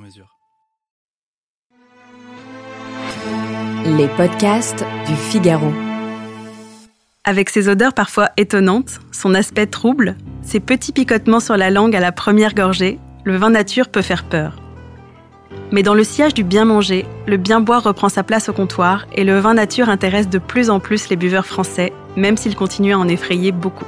mesure. Les podcasts du Figaro. Avec ses odeurs parfois étonnantes, son aspect trouble, ses petits picotements sur la langue à la première gorgée, le vin nature peut faire peur. Mais dans le sillage du bien manger, le bien boire reprend sa place au comptoir et le vin nature intéresse de plus en plus les buveurs français, même s'il continue à en effrayer beaucoup.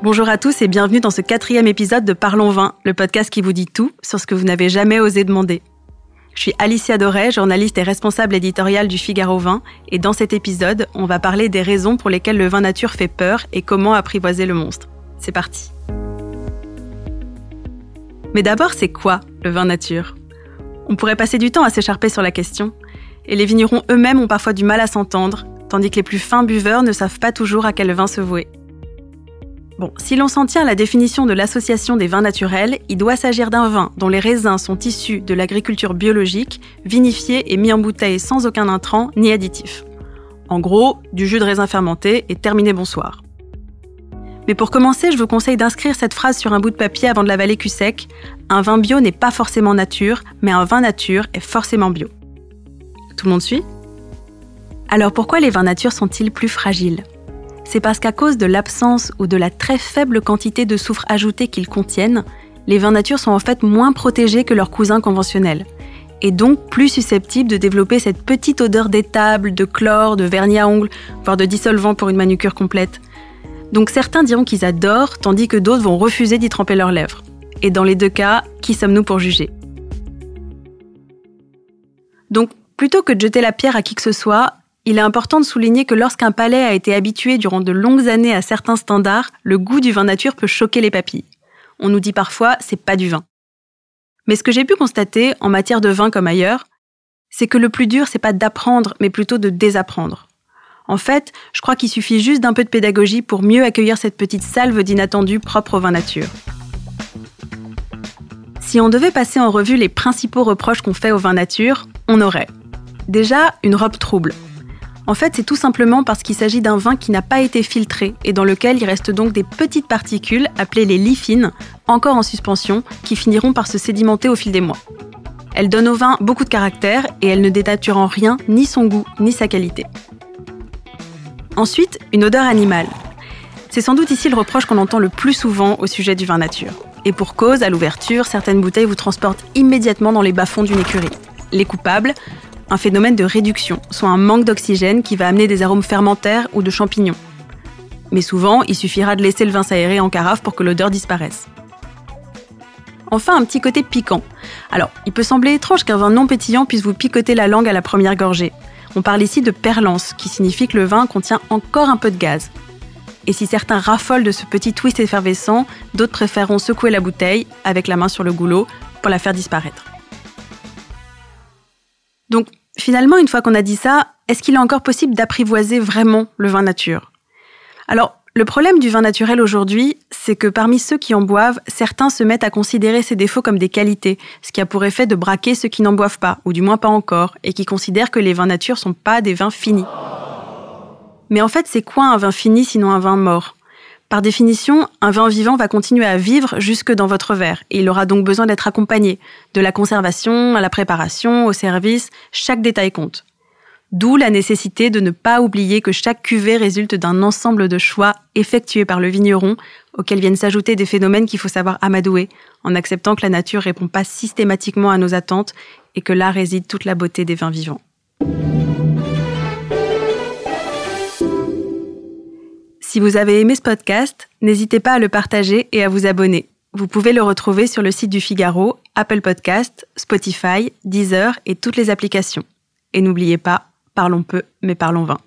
Bonjour à tous et bienvenue dans ce quatrième épisode de Parlons Vin, le podcast qui vous dit tout sur ce que vous n'avez jamais osé demander. Je suis Alicia Doré, journaliste et responsable éditoriale du Figaro Vin, et dans cet épisode, on va parler des raisons pour lesquelles le vin nature fait peur et comment apprivoiser le monstre. C'est parti. Mais d'abord, c'est quoi le vin nature? On pourrait passer du temps à s'écharper sur la question, et les vignerons eux-mêmes ont parfois du mal à s'entendre, tandis que les plus fins buveurs ne savent pas toujours à quel vin se vouer. Bon, si l'on s'en tient à la définition de l'Association des vins naturels, il doit s'agir d'un vin dont les raisins sont issus de l'agriculture biologique, vinifiés et mis en bouteille sans aucun intrant ni additif. En gros, du jus de raisin fermenté et terminé bonsoir. Mais pour commencer, je vous conseille d'inscrire cette phrase sur un bout de papier avant de l'avaler cul sec. Un vin bio n'est pas forcément nature, mais un vin nature est forcément bio. Tout le monde suit? Alors pourquoi les vins nature sont-ils plus fragiles? C'est parce qu'à cause de l'absence ou de la très faible quantité de soufre ajouté qu'ils contiennent, les vins nature sont en fait moins protégés que leurs cousins conventionnels, et donc plus susceptibles de développer cette petite odeur d'étable, de chlore, de vernis à ongles, voire de dissolvant pour une manucure complète. Donc certains diront qu'ils adorent, tandis que d'autres vont refuser d'y tremper leurs lèvres. Et dans les deux cas, qui sommes-nous pour juger? Donc, plutôt que de jeter la pierre à qui que ce soit, il est important de souligner que lorsqu'un palais a été habitué durant de longues années à certains standards, le goût du vin nature peut choquer les papilles. On nous dit parfois c'est pas du vin. Mais ce que j'ai pu constater en matière de vin comme ailleurs, c'est que le plus dur c'est pas d'apprendre mais plutôt de désapprendre. En fait, je crois qu'il suffit juste d'un peu de pédagogie pour mieux accueillir cette petite salve d'inattendu propre au vin nature. Si on devait passer en revue les principaux reproches qu'on fait au vin nature, on aurait déjà une robe trouble. En fait, c'est tout simplement parce qu'il s'agit d'un vin qui n'a pas été filtré et dans lequel il reste donc des petites particules appelées les lithines, encore en suspension, qui finiront par se sédimenter au fil des mois. Elle donne au vin beaucoup de caractère et elle ne dénature en rien ni son goût ni sa qualité. Ensuite, une odeur animale. C'est sans doute ici le reproche qu'on entend le plus souvent au sujet du vin nature. Et pour cause, à l'ouverture, certaines bouteilles vous transportent immédiatement dans les bas-fonds d'une écurie. Les coupables, un phénomène de réduction, soit un manque d'oxygène qui va amener des arômes fermentaires ou de champignons. Mais souvent, il suffira de laisser le vin s'aérer en carafe pour que l'odeur disparaisse. Enfin, un petit côté piquant. Alors, il peut sembler étrange qu'un vin non pétillant puisse vous picoter la langue à la première gorgée. On parle ici de perlance, qui signifie que le vin contient encore un peu de gaz. Et si certains raffolent de ce petit twist effervescent, d'autres préféreront secouer la bouteille, avec la main sur le goulot, pour la faire disparaître. Finalement, une fois qu'on a dit ça, est-ce qu'il est encore possible d'apprivoiser vraiment le vin nature? Alors, le problème du vin naturel aujourd'hui, c'est que parmi ceux qui en boivent, certains se mettent à considérer ses défauts comme des qualités, ce qui a pour effet de braquer ceux qui n'en boivent pas, ou du moins pas encore, et qui considèrent que les vins nature sont pas des vins finis. Mais en fait, c'est quoi un vin fini sinon un vin mort? Par définition, un vin vivant va continuer à vivre jusque dans votre verre et il aura donc besoin d'être accompagné. De la conservation à la préparation, au service, chaque détail compte. D'où la nécessité de ne pas oublier que chaque cuvée résulte d'un ensemble de choix effectués par le vigneron auxquels viennent s'ajouter des phénomènes qu'il faut savoir amadouer en acceptant que la nature répond pas systématiquement à nos attentes et que là réside toute la beauté des vins vivants. Si vous avez aimé ce podcast, n'hésitez pas à le partager et à vous abonner. Vous pouvez le retrouver sur le site du Figaro, Apple Podcast, Spotify, Deezer et toutes les applications. Et n'oubliez pas, parlons peu, mais parlons vin.